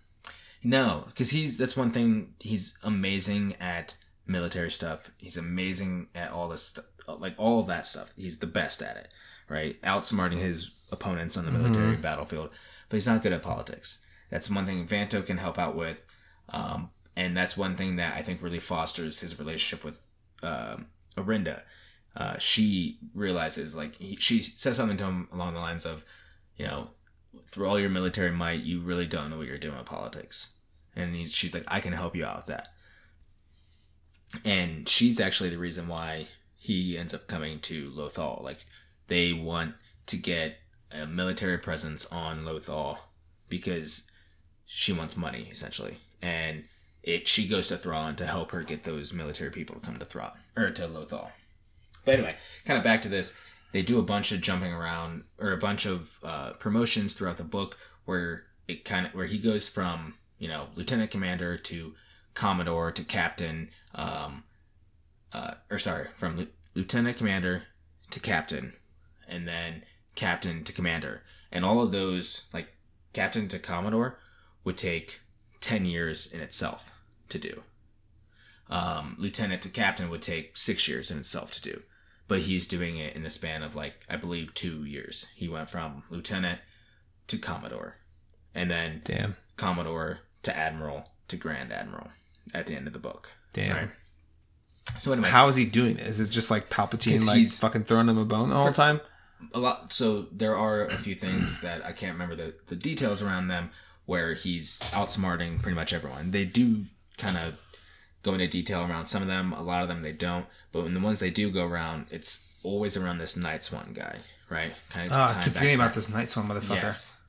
No, because he's that's one thing. He's amazing at military stuff. He's amazing at all this stuff, like all of that stuff. He's the best at it, right? Outsmarting his opponents on the military battlefield, but he's not good at politics. That's one thing Vanto can help out with, um, and that's one thing that I think really fosters his relationship with um, Arihnda. Uh, she realizes, like, he, she says something to him along the lines of, you know, through all your military might, you really don't know what you're doing with politics. And he's, she's like, I can help you out with that. And she's actually the reason why he ends up coming to Lothal. Like, they want to get a military presence on Lothal because she wants money, essentially. And it she goes to Thrawn to help her get those military people to come to Thrawn, or to Lothal. But anyway, kind of back to this. They do a bunch of jumping around or a bunch of uh, promotions throughout the book where it kind of where he goes from you know lieutenant commander to commodore to captain, um, uh, or sorry, from lieu- lieutenant commander to captain, and then captain to commander, and all of those like captain to commodore would take ten years in itself to do. Um, lieutenant to captain would take six years in itself to do but he's doing it in the span of like I believe two years. He went from lieutenant to commodore, and then Damn. commodore to admiral to grand admiral at the end of the book. Damn. Right. So anyway, How is he doing this? Is it just like Palpatine, like fucking throwing him a bone all the whole time? a lot. So there are a few things that I can't remember the the details around them where he's outsmarting pretty much everyone. They do kind of go into detail around some of them. A lot of them they don't. But when the ones they do go around, it's always around this Night Swan guy, right? Kind of tying keep forgetting about this Night Swan motherfucker. Yes.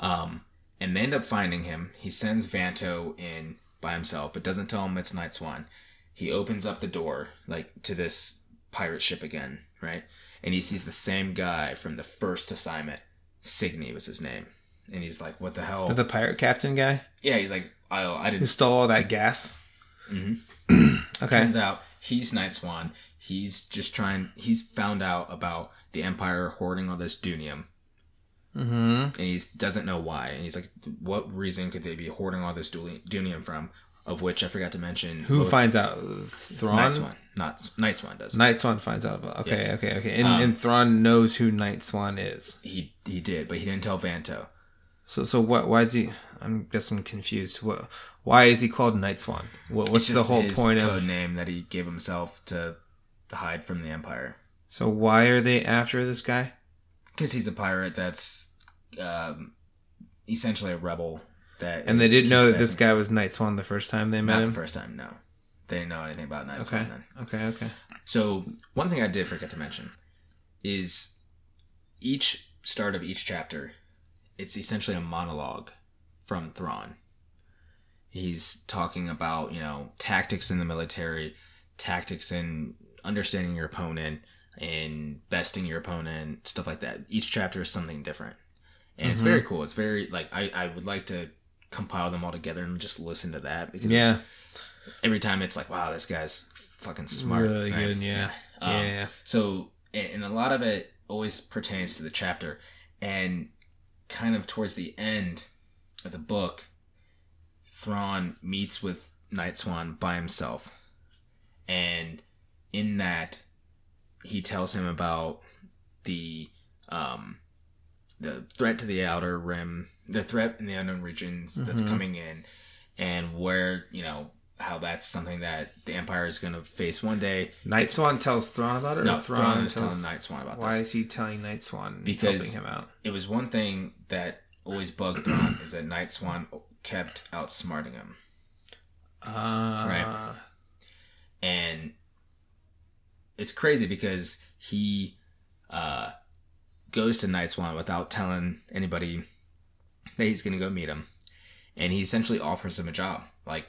Um, and they end up finding him. He sends Vanto in by himself, but doesn't tell him it's Night Swan. He opens up the door, like to this pirate ship again, right? And he sees the same guy from the first assignment. Signy was his name. And he's like, what the hell? The pirate captain guy yeah, he's like, oh, I didn't. stole all that gas. Mhm. okay. Turns out he's Night Swan. He's just trying, he's found out about the Empire hoarding all this doonium. Mm-hmm. and he doesn't know why. And he's like, what reason could they be hoarding all this doonium from? Of which I forgot to mention. Who both- finds out? Thrawn. Night Swan? Not Night Swan does. Night Swan finds out about. Okay, Yes. okay, okay. And, Um, and Thrawn knows who Night Swan is. He he did, but he didn't tell Vanto. So, so what? Why is he? I'm guess I'm confused. What? Why is he called Night Swan? What, what's the whole point code of? name that he gave himself to, hide from the Empire? So why are they after this guy? Because he's a pirate that's um, essentially a rebel. That And they didn't know that this guy was Night Swan the first time they met Not the him. first time, no. They didn't know anything about Night Okay, Swan then. okay, okay. So one thing I did forget to mention is each start of each chapter, it's essentially a monologue from Thrawn. He's talking about you know tactics in the military, tactics in understanding your opponent and besting your opponent, stuff like that. Each chapter is something different, and it's very cool. It's very like I I would like to compile them all together and just listen to that because Yeah. every time it's like wow this guy's fucking smart, really right? good. Yeah, Um, yeah, yeah. So, and a lot of it always pertains to the chapter, and kind of towards the end of the book, Thrawn meets with Night Swan by himself, and in that, he tells him about the um, the threat to the outer rim, the threat in the unknown regions that's Mhm. coming in, and where you know how that's something that the Empire is going to face one day. Night Swan tells Thrawn about it, or No, Thrawn, Thrawn is tells. telling Night Swan about Why this. is he telling Night Swan Because- him out? It was one thing that always bugged Thrawn is that Night Swan kept outsmarting him, Uh, Right. and it's crazy because he uh, goes to Night Swan without telling anybody that he's going to go meet him, and he essentially offers him a job, like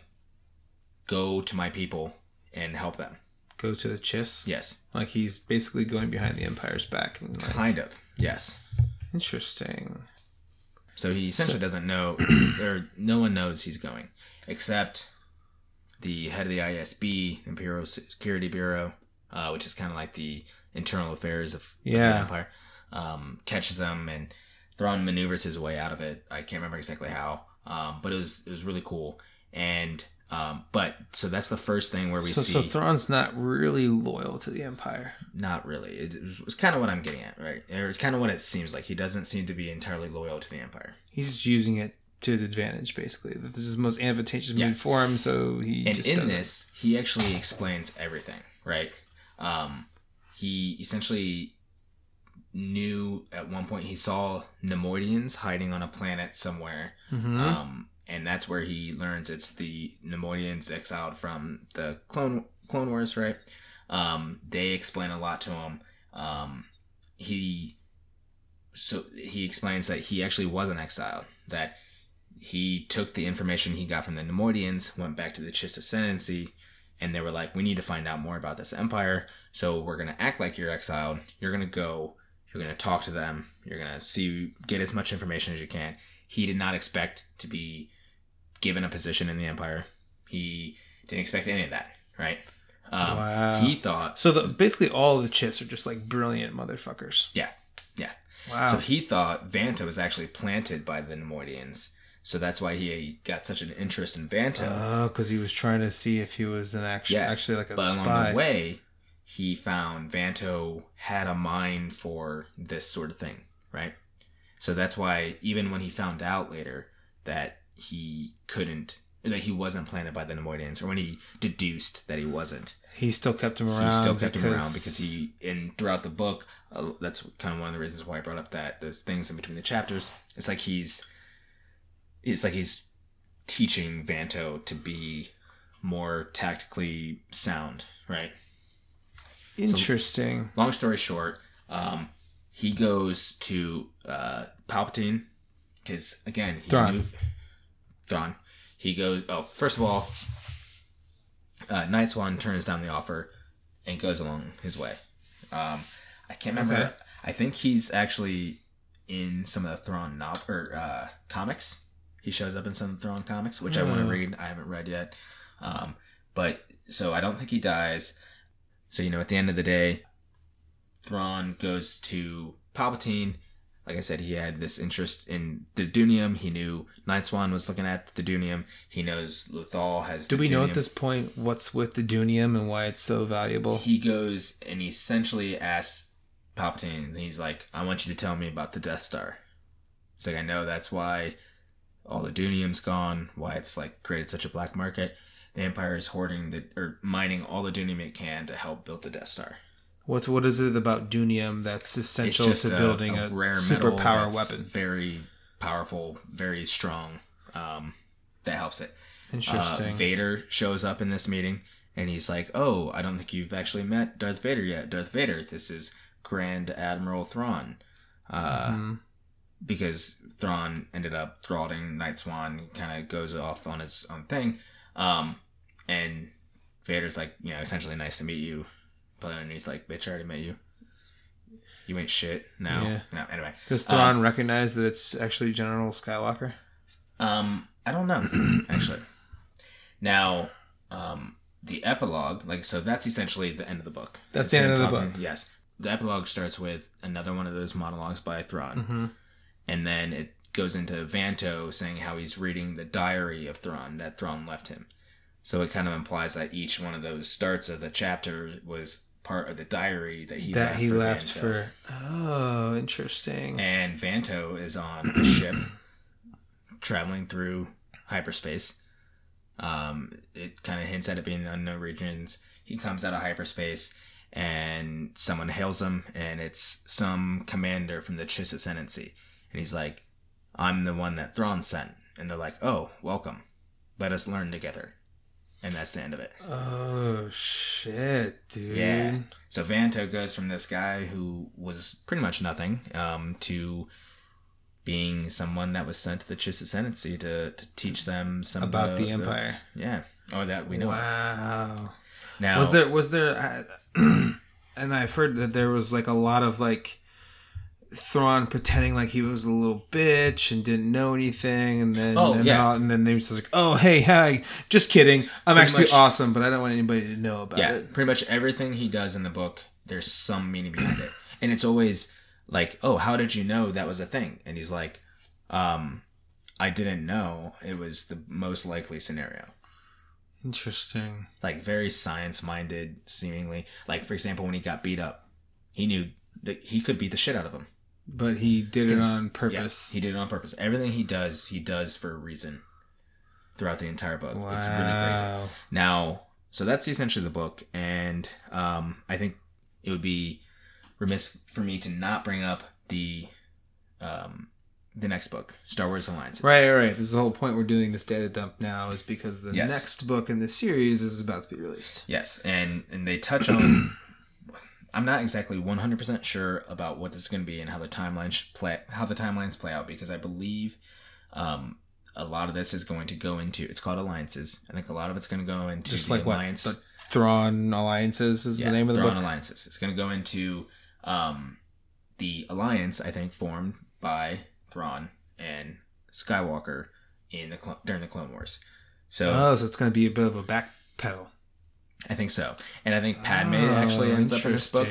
go to my people and help them. Go to the Chiss. Yes, Like he's basically going behind the Empire's back. And like, kind of. Yes. Interesting. So he essentially doesn't know, or no one knows he's going, except the head of the ISB, Imperial Security Bureau, uh, which is kind of like the internal affairs of, of the Empire, um, catches him and Thrawn maneuvers his way out of it. I can't remember exactly how, um, but it was it was really cool. And um, but so that's the first thing where we So, see so Thrawn's not really loyal to the Empire. not really. It, it was, kind of what I'm getting at, right? Or it's kind of what it seems like. He doesn't seem to be entirely loyal to the Empire. He's just using it to his advantage, basically. That this is the most advantageous Yeah. move for him, so he and just in does it. this he actually explains everything right um he essentially knew at one point he saw Neimoidians hiding on a planet somewhere Mhm. um and that's where he learns it's the Neimoidians exiled from the clone clone wars right um they explain a lot to him um he so he explains that he actually wasn't exiled that he took the information he got from the Neimoidians, went back to the Chiss Ascendancy, and they were like, "We need to find out more about this empire. So we're gonna act like you're exiled. You're gonna go. You're gonna talk to them. You're gonna see, get as much information as you can." He did not expect to be given a position in the empire. He didn't expect any of that, right? Um, Wow. He thought So the, basically, all the Chiss are just like brilliant motherfuckers. Yeah, yeah. Wow. So he thought Vanto was actually planted by the Neimoidians. So that's why he got such an interest in Vanto. Oh, because he was trying to see if he was an actual, yes, actually like a but along spy. the way, he found Vanto had a mind for this sort of thing, right? So that's why even when he found out later that he couldn't, that he wasn't planted by the Neimoidians, or when he deduced that he wasn't, he still kept him around. he still kept him around because he in throughout the book uh, that's kind of one of the reasons why i brought up that those things in between the chapters it's like he's it's like he's teaching vanto to be more tactically sound right Interesting. long story short um he goes to uh palpatine because again he Thrawn. knew Thrawn. he goes oh first of all uh night swan turns down the offer and goes along his way um i can't remember Okay. i think he's actually in some of the Thrawn nov- or uh comics he shows up in some of the Thrawn comics which i want to Hmm. read i haven't read yet um but so i don't think he dies so you know, at the end of the day, Thrawn goes to Palpatine. Like I said, he had this interest in the doonium. He knew Night Swan was looking at the doonium. He knows Lothal has. Do we know at this point what's with the doonium and why it's so valuable? He goes and he essentially asks Palpatine, and he's like, "I want you to tell me about the Death Star." He's like, "I know that's why all the doonium's gone. Why it's like created such a black market. The Empire is hoarding the or mining all the Dunium it can to help build the Death Star." What's what is it about doonium that's essential to building a, rare superpower weapon? Very powerful, very strong. Um, that helps it. Uh, Interesting. Vader shows up in this meeting and he's like, "Oh, I don't think you've actually met Darth Vader yet. Darth Vader, this is Grand Admiral Thrawn." Uh, Mhm. because Thrawn ended up thralling Night Swan. Kind of goes off on his own thing. Um, and Vader's like, you know, essentially nice to meet you. But underneath, like, bitch, I already met you. You ain't shit. No. Yeah. No, anyway. Does Thrawn recognize that it's actually General Skywalker? Um, I don't know, actually. Now, um, the epilogue, like, so that's essentially the end of the book. That's the end of the talking- book. Yes. The epilogue starts with another one of those monologues by Thrawn. Mm-hmm. and then it goes into Vanto saying how he's reading the diary of Thrawn that Thrawn left him. So it kind of implies that each one of those starts of the chapter was part of the diary that he That left he for left Vanto. for. Oh, interesting. And Vanto is on a ship traveling through hyperspace. Um, it kind of hints at it being the unknown regions. He comes out of hyperspace and someone hails him, and it's some commander from the Chiss Ascendancy. And he's like, I'm the one that Thrawn sent. And they're like, oh, welcome. Let us learn together. And that's the end of it. Oh shit, dude. Yeah. So Vanto goes from this guy who was pretty much nothing um, to being someone that was sent to the Chiss Ascendancy to, to teach them some About the Empire. yeah. Oh, that we know. Wow. Now, Was there was there and I've heard that there was like a lot of like Thrawn pretending like he was a little bitch and didn't know anything, and then Oh, and yeah. and then they was just like, "Oh, hey, hi, just kidding. I'm Pretty actually much- awesome, but I don't want anybody to know about Yeah, it." pretty much everything he does in the book, there's some meaning behind it, and it's always like, "Oh, how did you know that was a thing?" And he's like, um, "I didn't know it was the most likely scenario." Interesting. Like very science minded, seemingly. Like for example, when he got beat up, he knew that he could beat the shit out of him. But he did it on yeah, purpose. he did it on purpose. Everything he does, he does for a reason. Throughout the entire book, wow. it's really crazy. Now, so that's essentially the book, and um, I think it would be remiss for me to not bring up the um, the next book, Star Wars Alliances. Right, right. This is the whole point we're doing this data dump now is because the Yes. next book in the series is about to be released. Yes, and and they touch on. I'm not exactly 100% sure about what this is going to be and how the timelines play how the timelines play out because I believe um, a lot of this is going to go into it's called alliances. I think a lot of it's going to go into Just the like what alliance. the Thrawn Alliances is the name of the Thrawn. Alliances. It's going to go into um, the alliance. I think formed by Thrawn and Skywalker in the during the Clone Wars. So Oh, so it's going to be a bit of a backpedal. I think so, and I think Padme Oh, actually ends up in this book.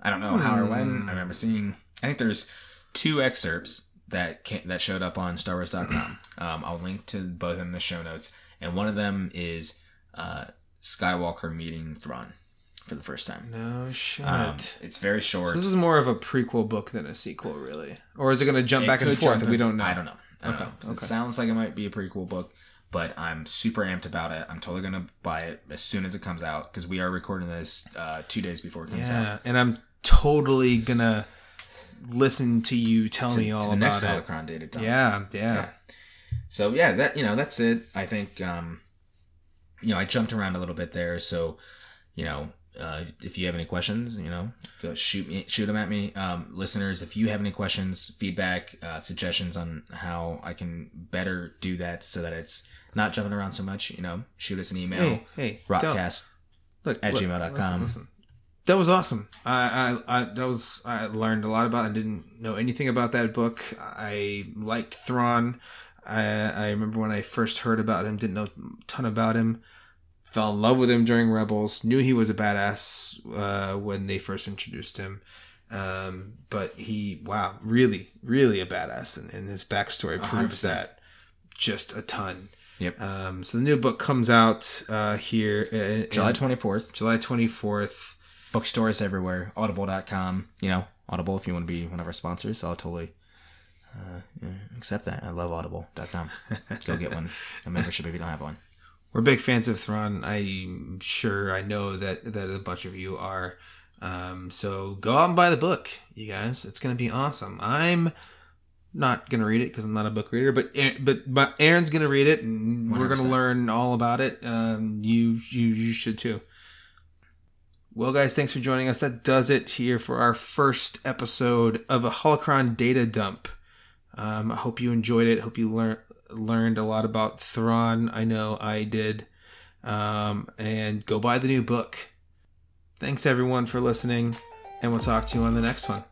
I don't know how or when. Hmm. I remember seeing. I think there's two excerpts that came, that showed up on StarWars.com. Um, I'll link to both in the show notes, and one of them is uh, Skywalker meeting Thrawn for the first time. No shit. Um, it's very so short. this is more of a prequel book than a sequel, really, or is it going to jump It back and forth? jump we don't know. I don't know. I don't Okay, know. It okay. sounds like it might be a prequel book, but I'm super amped about it. I'm totally gonna buy it as soon as it comes out because we are recording this uh, two days before it comes out. Yeah, and I'm totally gonna listen to you tell me all to the about next it. holocron data. Yeah, yeah, Yeah. So yeah, that you know that's it. I think um, you know I jumped around a little bit there. So you know uh, if you have any questions, you know go shoot me, shoot them at me. Um, listeners, if you have any questions, feedback, uh, suggestions on how I can better do that so that it's not jumping around so much, you know, shoot us an email. Hey, hey. Rockcast. Look, at look, gmail.com. listen, listen. That was awesome. I, I, I, that was. I learned a lot about. I didn't know anything about that book. I liked Thrawn. I, I remember when I first heard about him. Didn't know a ton about him. Fell in love with him during Rebels. Knew he was a badass uh, when they first introduced him. Um, but he, wow, really, really a badass, and, and his backstory proves 100%. that just a ton. Yep. Um, so the new book comes out uh, here uh, July twenty fourth. July twenty fourth. Bookstores everywhere. Audible.com. You know, Audible. If you want to be one of our sponsors, I'll totally uh, accept that. I love Audible.com. Go get one. A membership if you don't have one. We're big fans of Thrawn. I'm sure I know that that a bunch of you are. Um, so go out and buy the book, you guys. It's gonna be awesome. I'm not gonna read it because I'm not a book reader, but but but Aaron's gonna read it, and we are gonna learn all about it. Um, you you you should too. Well, guys, thanks for joining us. That does it here for our first episode of a Holocron data dump. Um, I hope you enjoyed it. Hope you learned learned a lot about Thrawn. I know I did. Um, and go buy the new book. Thanks everyone for listening, and we'll talk to you on the next one.